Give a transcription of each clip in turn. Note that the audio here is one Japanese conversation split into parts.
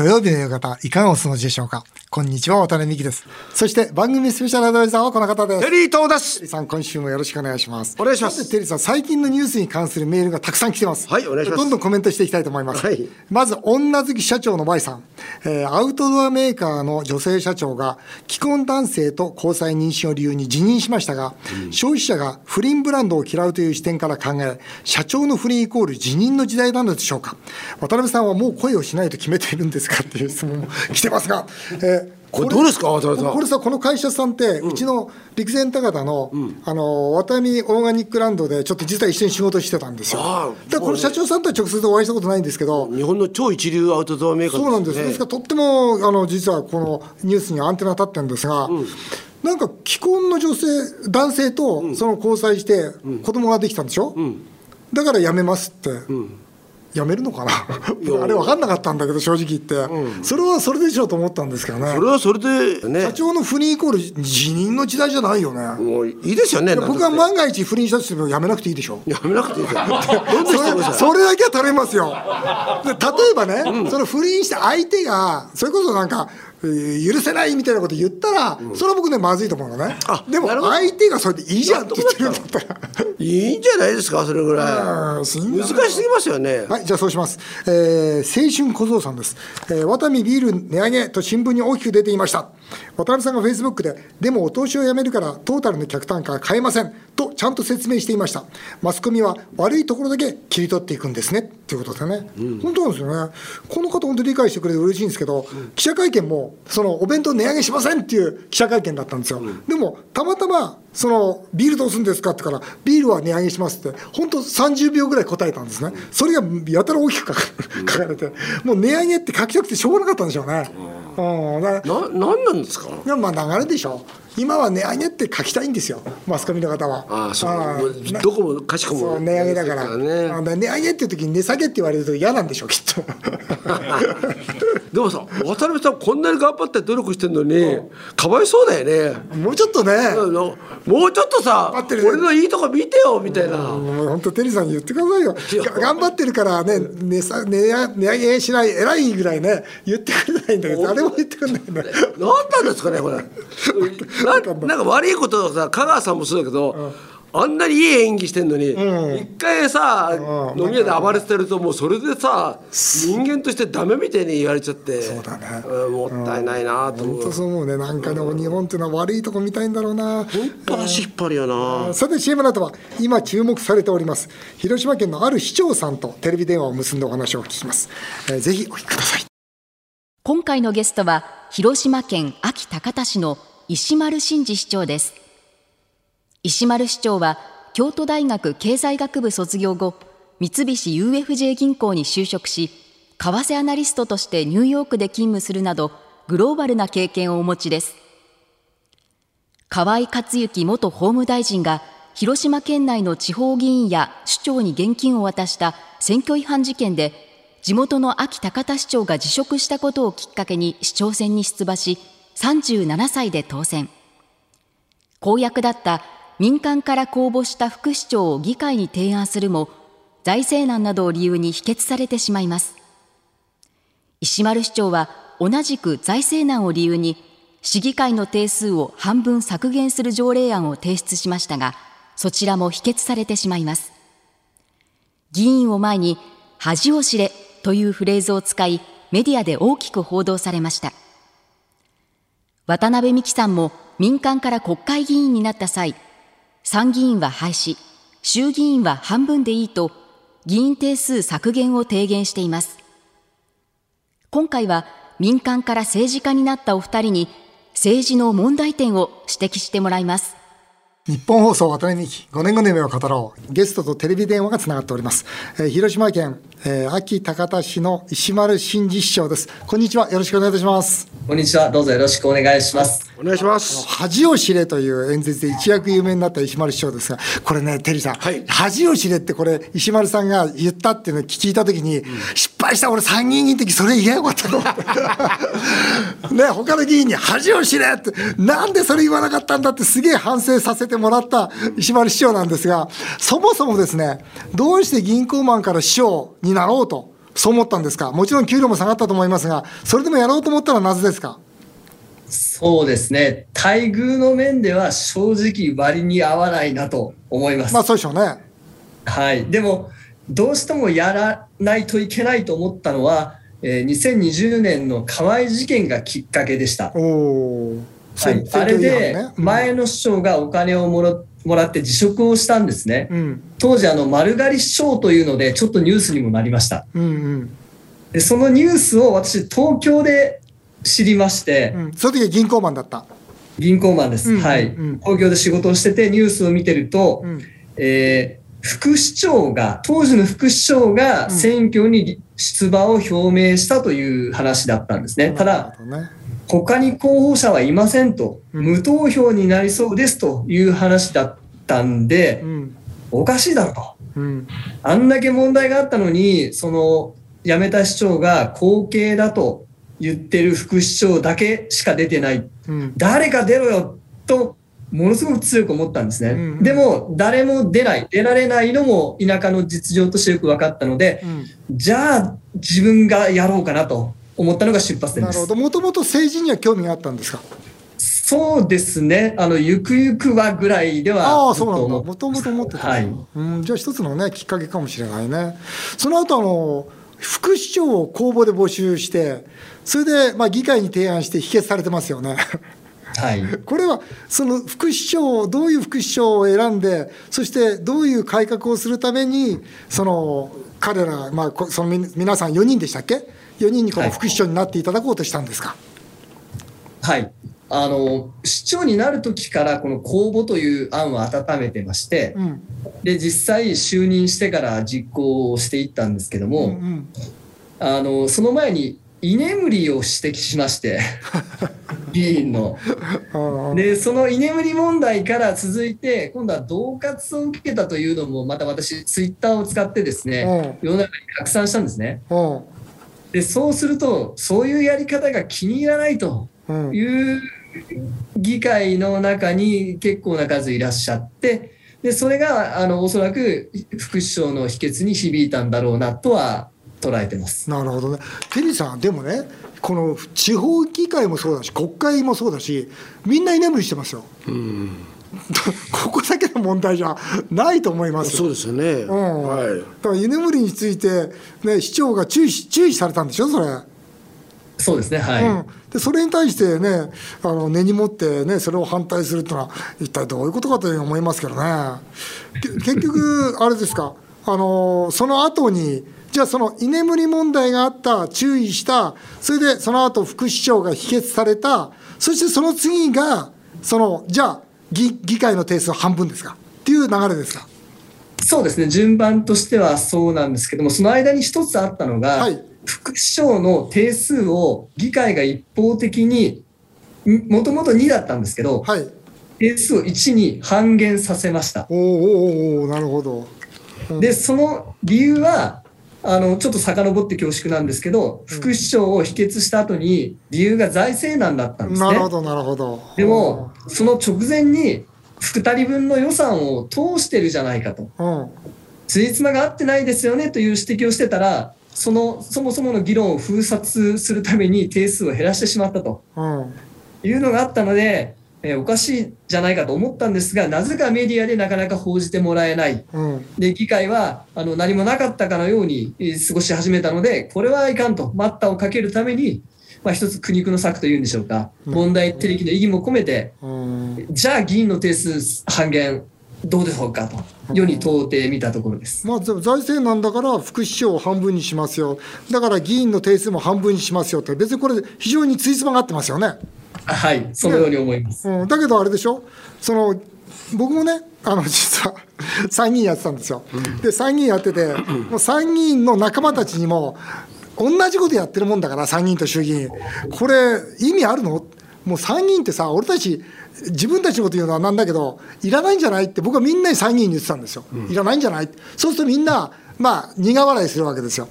土曜日の夕方、いかがお過ごしでしょうか？こんにちは、渡辺美希です。そして番組スペシャルアドバイザーはこの方です。テリー東ですテリーさん、今週もよろしくお願いします。お願いしますさてテリーさん、最近のニュースに関するメールがたくさん来てます。はいお願いしますどんどんコメントしていきたいと思います。はいまず、女好き社長のバイさん。えーアウトドアメーカーの女性社長が、既婚男性と交際妊娠を理由に辞任しましたが、消費者が不倫ブランドを嫌うという視点から考え、社長の不倫イコール辞任の時代なのでしょうか？渡辺さんはもう恋をしないと決めているんですか？っていう質問も来てますが、えーこれどうですか？渡辺さん。これさ、この会社さんって、うちの陸前高田の、あの、ワタミオーガニックランドで、ちょっと実は一緒に仕事してたんですよ。ああで、この社長さんとは直接お会いしたことないんですけど、日本の超一流アウトドアメーカーそうなんです。ねですから、とっても、あの、実はこのニュースにはアンテナ立ってるんですが、なんか既婚の女性、男性とその交際して、子供ができたんでしょ、だから辞めますって。辞めるのかな？あれ分かんなかったんだけど正直言って、それはそれでしょうと思ったんですけどね。それはそれでね。社長の不倫イコール辞任の時代じゃないよね。もういいですよね僕は万が一不倫したとしても辞めなくていいでしょ。てやめなくていいで してください。それだけは頼みますよ。で例えばね、その不倫した相手がそれこそなんかえー許せないみたいなこと言ったら、それは僕ねまずいと思うのねあでも相手がそれでいいじゃんって言ってるんだったらいいんじゃないですかそれぐらい難しすぎますよねはい、じゃあそうします。えー、青春小僧さんです。えー、ワタミビール値上げと新聞に大きく出ていました。渡辺さんがフェイスブックで、でもお通しをやめるからトータルの客単価は変えません。とちゃんと説明していました。マスコミは悪いところだけ切り取っていくんですね。っていうことですよね。本当なんですよね。この方本当に理解してくれて嬉しいんですけど、記者会見も、そのお弁当値上げしませんっていう記者会見だったんですよ。でも、たまたま、そのビールどうするんですかってから、ビールは値上げしますって、本当30秒ぐらい答えたんですね。それがやたら大きく書かれて、もう値上げって書きたくてしょうがなかったんでしょうね。うん、ななんなんですか？いやまあ流れでしょ。今は値上げって書きたいんですよ、マスコミの方は。ああそう。どこもかしこも値上げだから、ね。値上げっていう時に値下げって言われると嫌なんでしょう、きっと。でもさ渡辺さんこんなに頑張って努力してるのにかわいそうだよね。もうちょっとね、もうちょっとさ俺のいいとこ見てよみたいな。本当、テリーさんに言ってくださいよ、が頑張ってるからね、値下値上げしない、偉いぐらいね、言ってくれないんだけど、誰も言ってくれないんだ。何なんですかねこれ。ななんか悪いことをさ香川さんもそうだけど、あんなにいい演技してんのに、一回さ、うん。飲み屋で暴れてるともうそれでさ人間としてダメみたいに言われちゃってそうだね。んもったいないなと思本う、当そう思うね、なんかでも日本っていうのは悪いとこ見たいんだろうな。本当足引っ張るよな、さて CM の後は今注目されております広島県のある市長さんとテレビ電話を結んでお話を聞きます、えーぜひお聞きください。今回のゲストは広島県安芸高田市の石丸真二市長です石丸市長は京都大学経済学部卒業後三菱 UFJ 銀行に就職し為替アナリストとしてニューヨークで勤務するなどグローバルな経験をお持ちです。河井克行元法務大臣が広島県内の地方議員や首長に現金を渡した選挙違反事件で地元の安芸高田市長が辞職したことをきっかけに市長選に出馬し37歳で当選。公約だった民間から公募した副市長を議会に提案するも財政難などを理由に否決されてしまいます。石丸市長は同じく財政難を理由に市議会の定数を半分削減する条例案を提出しましたがそちらも否決されてしまいます。議員を前に恥を知れというフレーズを使いメディアで大きく報道されました。渡辺美樹さんも民間から国会議員になった際参議院は廃止衆議院は半分でいいと議員定数削減を提言しています。今回は民間から政治家になったお二人に政治の問題点を指摘してもらいます。日本放送渡辺美希5年後の夢を語ろう。ゲストとテレビ電話がつながっております、えー広島県、えー、安芸高田市の石丸真二市長です。こんにちは。よろしくお願いいたします。こんにちは。どうぞよろしくお願いします。お願いします。恥を知れという演説で一躍有名になった石丸市長ですが、これね、テリーさん、はい。恥を知れってこれ、石丸さんが言ったっていうのを聞いたときに、失敗した俺参議院議員の時それ言えばよかったと思って。ね、他の議員に恥を知れって、なんでそれ言わなかったんだってすげえ反省させてもらった石丸市長なんですが、そもそもですね、どうして銀行マンから市長になろうと、そう思ったんですか、もちろん給料も下がったと思いますが、それでもやろうと思ったらなぜですか？そうですね、待遇の面では正直、割に合わないなと思います。まあそうでしょうね。はい、でも、どうしてもやらないといけないと思ったのは、えー、2020年の河合事件がきっかけでした。おはい、あれで前の市長がお金をもらもらって辞職をしたんですね、うん、当時あの丸刈り市長というのでちょっとニュースにもなりました、うんうん、でそのニュースを私東京で知りまして、うん、その時銀行マンだった。銀行マンです、うんうんうん、はい。東京で仕事をしててニュースを見てると、うん、えー副市長が、当時の副市長が選挙に出馬を表明したという話だったんですね。ただ、他に候補者はいませんと、無投票になりそうですという話だったんで、おかしいだろと。あんだけ問題があったのに、その辞めた市長が後継だと言ってる副市長だけしか出てない。誰か出ろよとものすごく強く思ったんですね。うんうん、でも、誰も出ない、出られないのも田舎の実情としてよく分かったので、うん、じゃあ自分がやろうかなと思ったのが出発点です。なるほど。もともと政治には興味があったんですか？そうですね。あの、ゆくゆくはぐらいでは。ああ、そうなんだ。もともと思ってた。はい。うん、じゃあ一つのね、きっかけかもしれないね。その後、あの、副市長を公募で募集して、それで、まあ、議会に提案して否決されてますよね。はい、これはその副市長、どういう副市長を選んで、そしてどういう改革をするために、その彼ら、まあ、その皆さん4人でしたっけ、4人にこの副市長になっていただこうとしたんですか？はい、あの市長になる時からこの公募という案を温めてまして、うん、で実際就任してから実行していったんですけども、うんうん、あのその前に居眠りを指摘しまして 議員の。でその居眠り問題から続いて今度は恫喝を受けたというのもまた私ツイッターを使ってですね世の中に拡散したんですね。でそうするとそういうやり方が気に入らないという議会の中に結構な数いらっしゃってでそれがあのおそらく副首相の秘訣に響いたんだろうなとは捉えてますなるほどね。テリーさん、でもね、この地方議会もそうだし、国会もそうだし、みんな居眠りしてますよ。うん。ここだけの問題じゃないと思います。そうですよね、うん、はい、だから居眠りについて、ね、市長が注意注意されたんでしょ、それ。そうですね、はい、うん、でそれに対してね、あの根に持ってね、それを反対するっていうのは、一体どういうことかというふうに思いますけどね、結局、あれですか、あのその後にじゃあその居眠り問題があった、注意した、それでその後副市長が否決された、そしてその次が、そのじゃあ議議会の定数半分ですか？っていう流れですか？そうですね、順番としてはそうなんですけども、その間に一つあったのが、はい、副市長の定数を議会が一方的に、もともと2だったんですけど、はい、定数を1に半減させました。おおおなるほど。うん、で、その理由は、あの、ちょっと遡って恐縮なんですけど、副市長を否決した後に、理由が財政難だったんですね。なるほど、なるほど。でも、その直前に、2人分の予算を通してるじゃないかと。ついつまが合ってないですよねという指摘をしてたら、その、そもそもの議論を封殺するために定数を減らしてしまったと。いうのがあったので、えー、おかしいじゃないかと思ったんですが、なぜかメディアでなかなか報じてもらえない、うん、で議会はあの何もなかったかのように過ごし始めたので、これはいかんと、待ったをかけるために、まあ、一つ苦肉の策というんでしょうか、問題提起の意義も込めて、うん、じゃあ議員の定数半減、どうでしょうかと、世に問うてみたところです、まあ、財政なんだから、副市長を半分にしますよ、だから議員の定数も半分にしますよって、別にこれ、非常についつまが合ってますよね。はい、そのように思います。うん、だけどあれでしょ？その僕もね、あの実は参議院やってたんですよ。で、参議院やってて、もう参議院の仲間たちにも、同じことやってるもんだから、参議院と衆議院、これ、意味あるの？もう参議院ってさ、俺たち、自分たちのこと言うのはなんだけど、いらないんじゃないって、僕はみんなに参議院に言ってたんですよ、いらないんじゃない？そうするとみんな、まあ、苦笑いするわけですよ。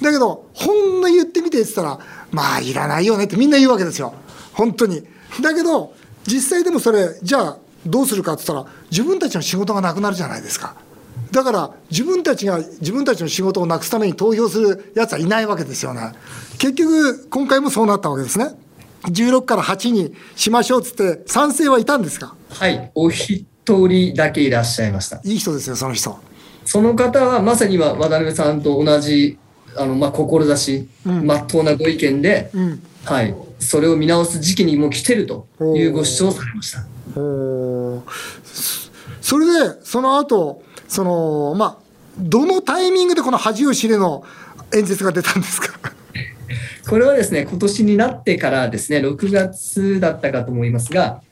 だけど、ほんの言ってみてって言ったら、まあ、いらないよねってみんな言うわけですよ。本当に。だけど、実際でもそれ、じゃあどうするかって言ったら、自分たちの仕事がなくなるじゃないですか。だから自分たちが自分たちの仕事をなくすために投票するやつはいないわけですよね。結局、今回もそうなったわけですね。16から8にしましょうっつって、賛成はいたんですか？はい、お一人だけいらっしゃいました。いい人ですよ、その人。その方はまさには渡辺さんと同じあの、まあ、志、ま、っとうなご意見で、うん、はい、それを見直す時期にも来てるというご主張をされました。それで、その後、その、まあ、どのタイミングでこの恥を知れの演説が出たんですか？これはですね、今年になってからですね、6月だったかと思いますが、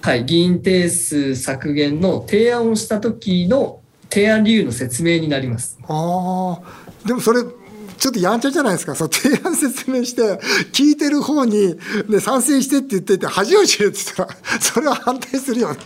はい、議員定数削減の提案をした時の提案理由の説明になります。ああ、でもそれ、ちょっとやんちゃじゃないですか、そ提案説明して、聞いてる方に、ね、賛成してって言ってて、恥を知れって言ったら、それは反対するよね。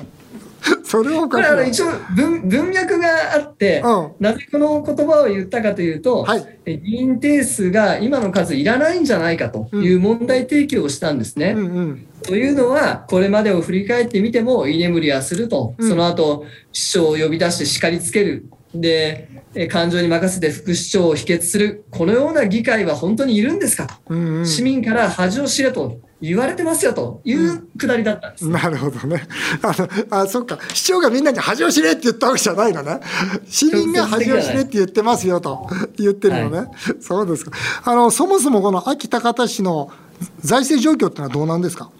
それをこれあの一応文文脈があって、うん、なぜこの言葉を言ったかというと、はい、議員定数が今の数いらないんじゃないかという問題提起をしたんですね。うんうん。うんというのは、これまでを振り返ってみても、居眠りはすると、その後、市長を呼び出して叱りつける。で、感情に任せて副市長を否決する。このような議会は本当にいるんですか、うんうん、市民から恥を知れと言われてますよというくだりだったんです、うん、なるほどね。あのあそっか、市長がみんなに恥を知れって言ったわけじゃないのね。市民が恥を知れって言ってますよと言ってるのね。はい、そうですかあの。そもそもこの秋高田市の財政状況ってのはどうなんですか？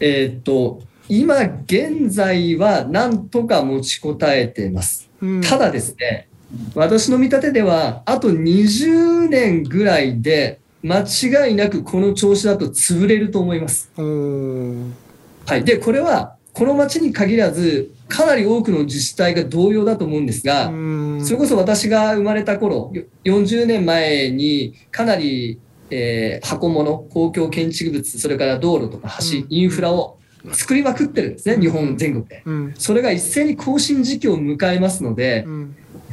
えー、っと、今現在はなんとか持ちこたえてます。うん、ただですね、私の見立てでは、あと20年ぐらいで、間違いなくこの調子だと潰れると思います。はい、でこれはこの町に限らずかなり多くの自治体が同様だと思うんですがそれこそ私が生まれた頃40年前にかなり、えー、箱物公共建築物それから道路とか橋インフラを作りまくってるんですね日本全国で。それが一斉に更新時期を迎えますので。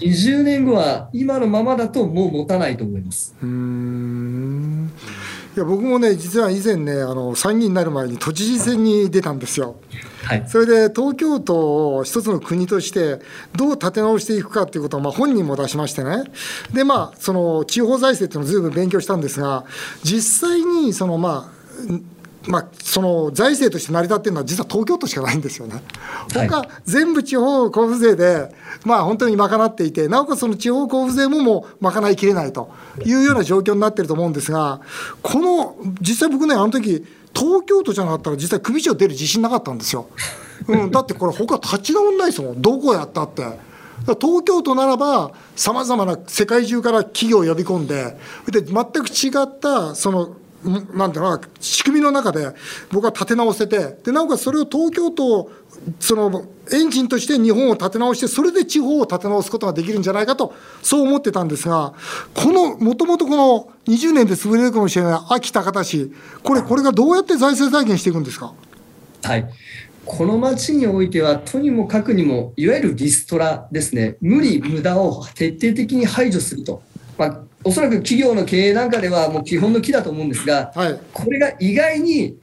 20年後は今のままだともう持たないと思います。うんいや僕もね実は以前ねあの参議院になる前に都知事選に出たんですよ。はい、それで東京都を一つの国としてどう立て直していくかということをまあ本人も出しましてねでまあその地方財政っていうのをずいぶん勉強したんですが実際にそのまあまあ、その財政として成り立っているのは実は東京都しかないんですよね。他、全部地方交付税で、まあ、本当に賄っていて、なおかつその地方交付税ももう賄いきれないというような状況になっていると思うんですが、この、実際僕ね、あの時東京都じゃなかったら実際組長出る自信なかったんですよ。うん、だってこれ他立ち直んないですもん。どこやったって。東京都ならば、さまざまな世界中から企業を呼び込んで、で全く違ったそのなんていうの仕組みの中で僕は立て直せて、でなおかつそれを東京都そのエンジンとして日本を立て直して、それで地方を立て直すことができるんじゃないかと、そう思ってたんですが、この、もともとこの20年で潰れるかもしれない秋高田市、これ、これがどうやって財政再建していくんですか？はい。この町においては、とにもかくにも、いわゆるリストラですね、無理、無駄を徹底的に排除すると。まあおそらく企業の経営なんかではもう基本の木だと思うんですが、はい、これが意外に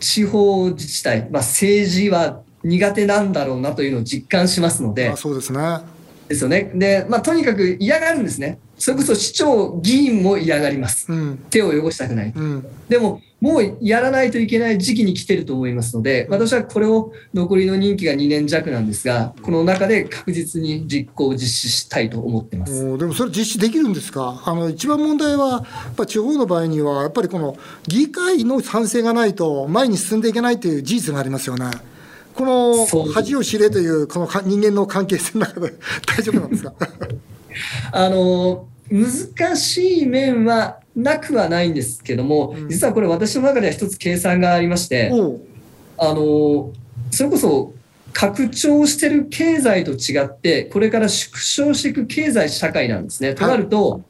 地方自治体、まあ、政治は苦手なんだろうなというのを実感しますので。あそうですね。ですよね。で、まあ、とにかく嫌がるんですね。それこそ市長、議員も嫌がります。うん、手を汚したくない。うん、でも、もうやらないといけない時期に来てると思いますので、私はこれを残りの任期が2年弱なんですが、この中で確実に実行、実施したいと思ってますでもそれ、実施できるんですか、あの一番問題は、やっぱ地方の場合には、やっぱりこの議会の賛成がないと、前に進んでいけないという事実がありますよね。この恥を知れという、この人間の関係性の中で、大丈夫なんですか？あの難しい面はなくはないんですけども、実はこれ私の中では一つ計算がありまして、あの、それこそ拡張してる経済と違って、これから縮小していく経済社会なんですね。となると、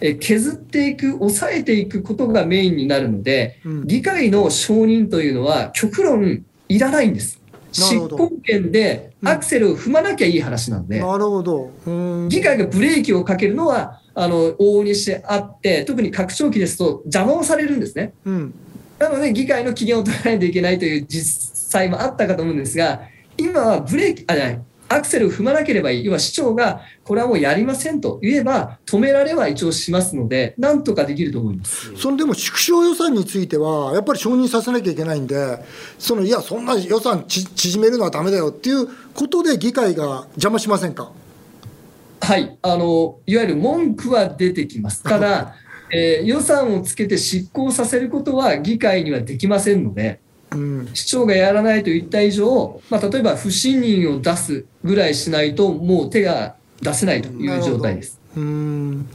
え削っていく、抑えていくことがメインになるので、議会の承認というのは極論いらないんです。執行権でアクセルを踏まなきゃいい話なんで、なるほど。議会がブレーキをかけるのはあの往々にしてあって、特に拡張期ですと邪魔をされるんですね。うん、なので、議会の機嫌を取らないといけないという実際もあったかと思うんですが、今はブレーキ、あ、じゃない、アクセルを踏まなければいい。要は市長が、これはもうやりませんと言えば、止められは一応しますので、なんとかできると思います。そのでも縮小予算については、やっぱり承認させなきゃいけないんで、そのいや、そんな予算ち縮めるのはだめだよっていうことで、議会が邪魔しませんか？はい、あのいわゆる文句は出てきます。ただ、えー予算をつけて執行させることは議会にはできませんので、うん、市長がやらないと言った以上、まあ、例えば不信任を出すぐらいしないと、もう手が出せないという状態です。うん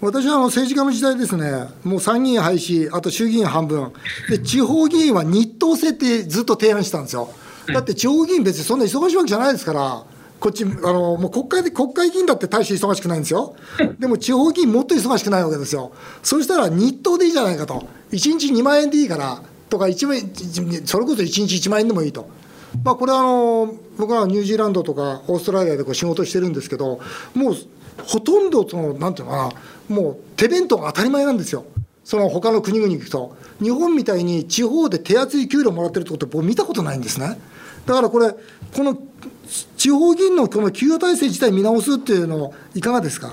私はあの政治家の時代ですね、もう参議院廃止、あと衆議院半分、で地方議員は日当制ってずっと提案してたんですよ。だって地方議員、別にそんな忙しいわけじゃないですから、こっち、あのもう国会で、国会議員だって大して忙しくないんですよ。でも地方議員、もっと忙しくないわけですよ。そしたら日当でいいじゃないかと、1日2万円でいいからとか、一万それこそ1日1万円でもいいと。まあ、これはあの僕はニュージーランドとかオーストラリアでこう仕事してるんですけど、もうほとんどその、なんていうのかな、もう手弁当が当たり前なんですよ、その他の国々に行くと、日本みたいに地方で手厚い給料もらってるってこと、僕、見たことないんですね。だからこれ、この地方議員のこの給与体制自体見直すっていうの、いかがですか？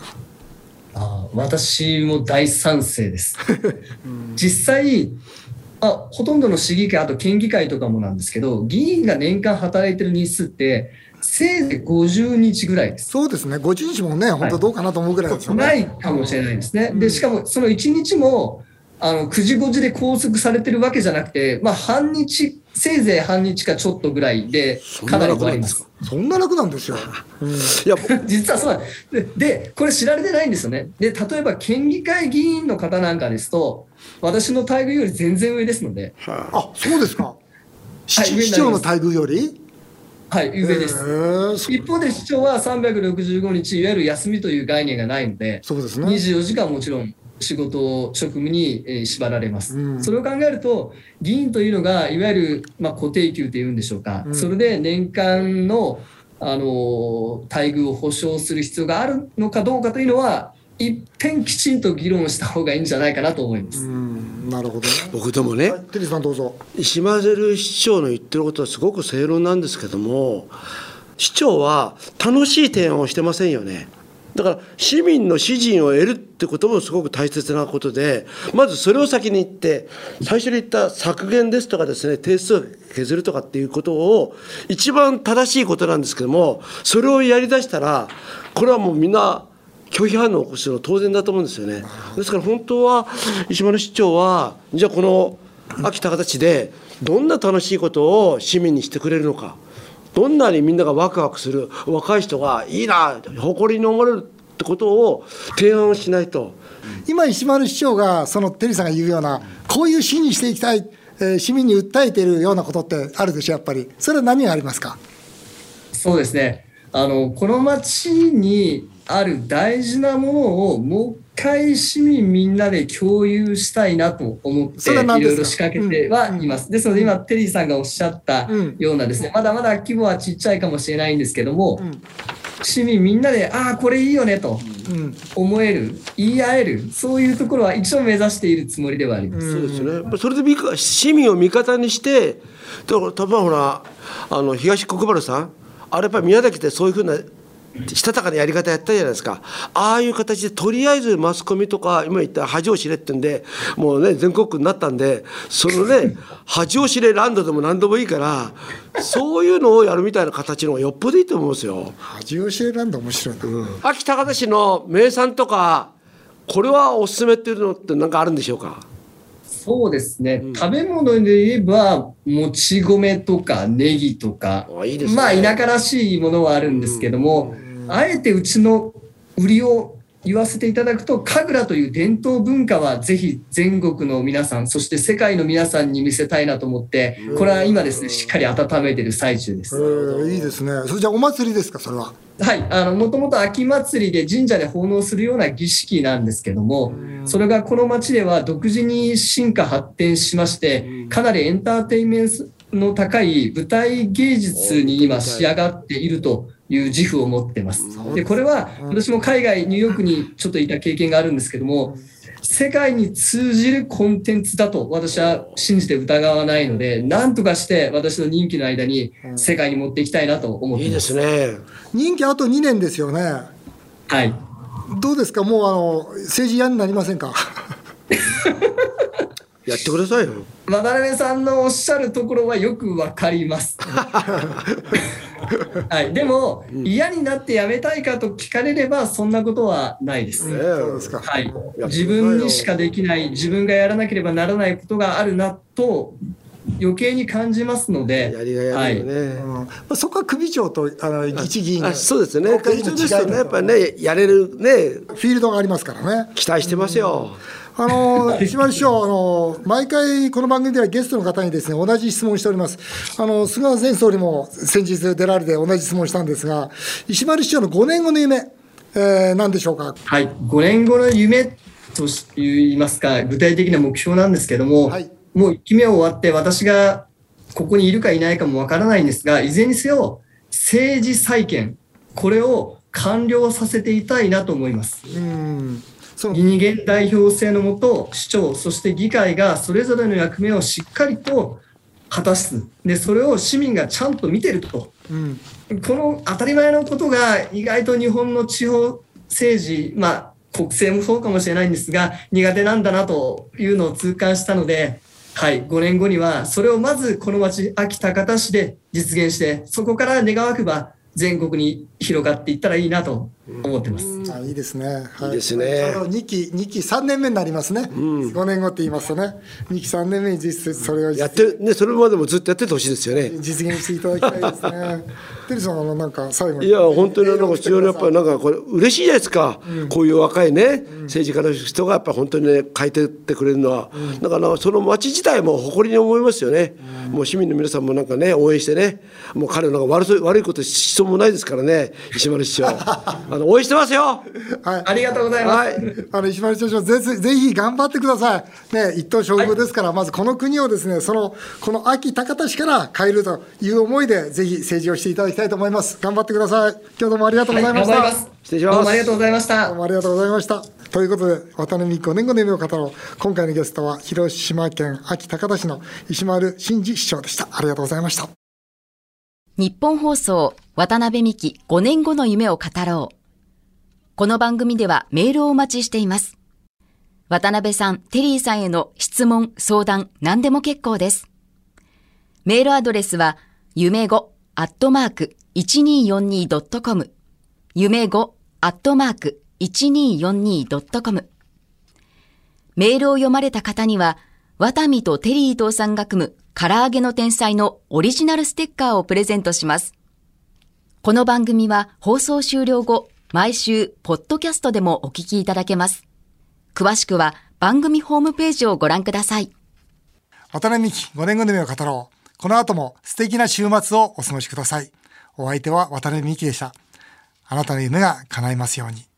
あー私も大賛成です。実際あ、ほとんどの市議会、あと県議会とかもなんですけど、議員が年間働いてる日数って、せいぜい50日ぐらいです。そうですね、50日もね、本当どうかなと思うぐらいですよね。ないかもしれないですね。で、しかもその1日も、あの、9時5時で拘束されてるわけじゃなくて、まあ、半日、せいぜい半日かちょっとぐらいで、か？なり終わります。そんな楽なんですよ。うんいや 実はそうなんでで、これ知られてないんですよね。で、例えば県議会議員の方なんかですと、私の待遇より全然上ですので、あそうですか。市 はい市長の待遇より？はい、上です。一方で市長は365日、いわゆる休みという概念がないので、そうですね。24時間もちろん仕事、職務にえー縛られます。うんそれを考えると、議員というのが、いわゆる、まあ、固定給というんでしょうか、うんそれで年間の、あのー待遇を保障する必要があるのかどうかというのは、一遍きちんと議論した方がいいんじゃないかなと思います。うん、なるほどね。僕でもね、はい、テリーさんどうぞ。石丸市長の言ってることはすごく正論なんですけども市長は楽しい提案をしてませんよねだから市民の支持を得るってこともすごく大切なことでまずそれを先に言って最初に言った削減ですとかですね定数を削るとかっていうことを一番正しいことなんですけどもそれをやりだしたらこれはもうみんな拒否反応を起こすのは当然だと思うんですよね。ですから本当は石丸市長はじゃあこの秋田形でどんな楽しいことを市民にしてくれるのかどんなにみんながワクワクする若い人がいいな誇りに思われるってことを提案をしないと今、石丸市長が、そのテリーさんが言うような、こういう市にしていきたい、えー市民に訴えているようなことってあるでしょ、やっぱり。それは何がありますか？そうですね。あの、この町にある大事なものをもう一回市民みんなで共有したいなと思って、いろいろ仕掛けてはいます。ですので今、テリーさんがおっしゃったうん。ようなですね、まだまだ規模はちっちゃいかもしれないんですけども、ん。市民みんなで、ああ、これいいよねとうん、思える、言い合える、そういうところは一応目指しているつもりではあります。そうですね。それで市民を味方にしてだから多分ほらあの東国原さんあれやっぱり宮崎でそういうふうなしたたかなやり方やったじゃないですかああいう形でとりあえずマスコミとか今言った恥を知れってんでもうね全国区になったんでそのね 恥を知れランドでも何でもいいからそういうのをやるみたいな形の方がよっぽどいいと思うんですよ。恥を知れランド面白いな。秋高田市の名産とかこれはおすすめっていうのって何かあるんでしょうか？そうですね、食べ物で言えば、もち米とかネギとか、ね。まあ田舎らしいものはあるんですけども、あえてうちの売りを言わせていただくと、神楽という伝統文化はぜひ全国の皆さん、そして世界の皆さんに見せたいなと思って、これは今ですね、しっかり温めている最中でえす。ーいいですね。それじゃあお祭りですか、それは。はい、あの、もともと秋祭りで神社で奉納するような儀式なんですけども、それがこの町では独自に進化発展しまして、かなりエンターテインメントの高い舞台芸術に今仕上がっているという自負を持ってます。で、これは私も海外、ニューヨークにちょっといた経験があるんですけども、世界に通じるコンテンツだと私は信じて疑わないので、なんとかして私の任期の間に世界に持っていきたいなと思っています。いいですね。任期あと2年ですよね。はい。どうですか、もうあの政治嫌になりませんか？やってくださいよ。渡辺さんのおっしゃるところはよくわかります。はい、でも、うん、嫌になってやめたいかと聞かれればそんなことはないです。うん、そうですか。はい。自分にしかできない自分がやらなければならないことがあるなと余計に感じますので、やりがいあるよね。はいうんまあ、そこは首長とあの一議員がそうですね。首長ですとねやっぱりねやれるねフィールドがありますからね。期待してますよ。あの石丸師匠あの、毎回この番組ではゲストの方にです、ね、同じ質問しております、あの菅前総理も先日出られて同じ質問したんですが、石丸師匠の5年後の夢、えー、何でしょうか？はい、5年後の夢といいますか、具体的な目標なんですけども、はい、もう1期目終わって、私がここにいるかいないかもわからないんですが、いずれにせよ、政治再建、これを完了させていたいなと思います。うん議二元代表制のもと、市長、そして議会がそれぞれの役目をしっかりと果たす。で、それを市民がちゃんと見てると。うん、この当たり前のことが意外と日本の地方政治、まあ、国政もそうかもしれないんですが、苦手なんだなというのを痛感したので、はい、5年後には、それをまずこの町、秋高田市で実現して、そこから願わくば、全国に広がっていったらいいなと思ってます。あいいですね。はい、いいですね。二期二期三年目になりますね。五、うん、年後って言いますとね、二期三年目に実質それをやってねそれまでもずっとやっててほしいですよね。実現していただきたいですね。テリーさんあのなんか最後いや本当になんか必要にやっぱりなんかこれ嬉しいじゃないですか。うん、こういう若いね政治家の人がやっぱ本当にね書いてってくれるのは、うん、だからその町自体も誇りに思いますよね。もう市民の皆さんもなんかね応援してね、もう彼の悪悪いことしそうもないですからね石丸市長 あの応援してますよ。はい、ありがとうございます。はい、あの石丸社長ぜひ、ぜひ頑張ってください。ね、一等勝負ですから、はい、まずこの国をですね、その、この秋高田市から変えるという思いで、ぜひ政治をしていただきたいと思います。頑張ってください。今日どうもありがとうございました。はい、失礼します。どうもありがとうございました。どうもありがとうございました。ということで、渡辺美5年後の夢を語ろう。今回のゲストは、広島県秋高田市の石丸真二市長でした。ありがとうございました。日本放送、渡辺美希5年後の夢を語ろう。この番組ではメールをお待ちしています。渡辺さん、テリーさんへの質問、相談、何でも結構です。メールアドレスは、夢5アットマーク 1242.com 夢5アットマーク 1242.com メールを読まれた方には、ワタミとテリー伊藤さんが組む唐揚げの天才のオリジナルステッカーをプレゼントします。この番組は放送終了後、毎週、ポッドキャストでもお聞きいただけます。詳しくは番組ホームページをご覧ください。渡辺美希5年後の夢を語ろう。この後も素敵な週末をお過ごしください。お相手は渡辺美希でした。あなたの夢が叶いますように。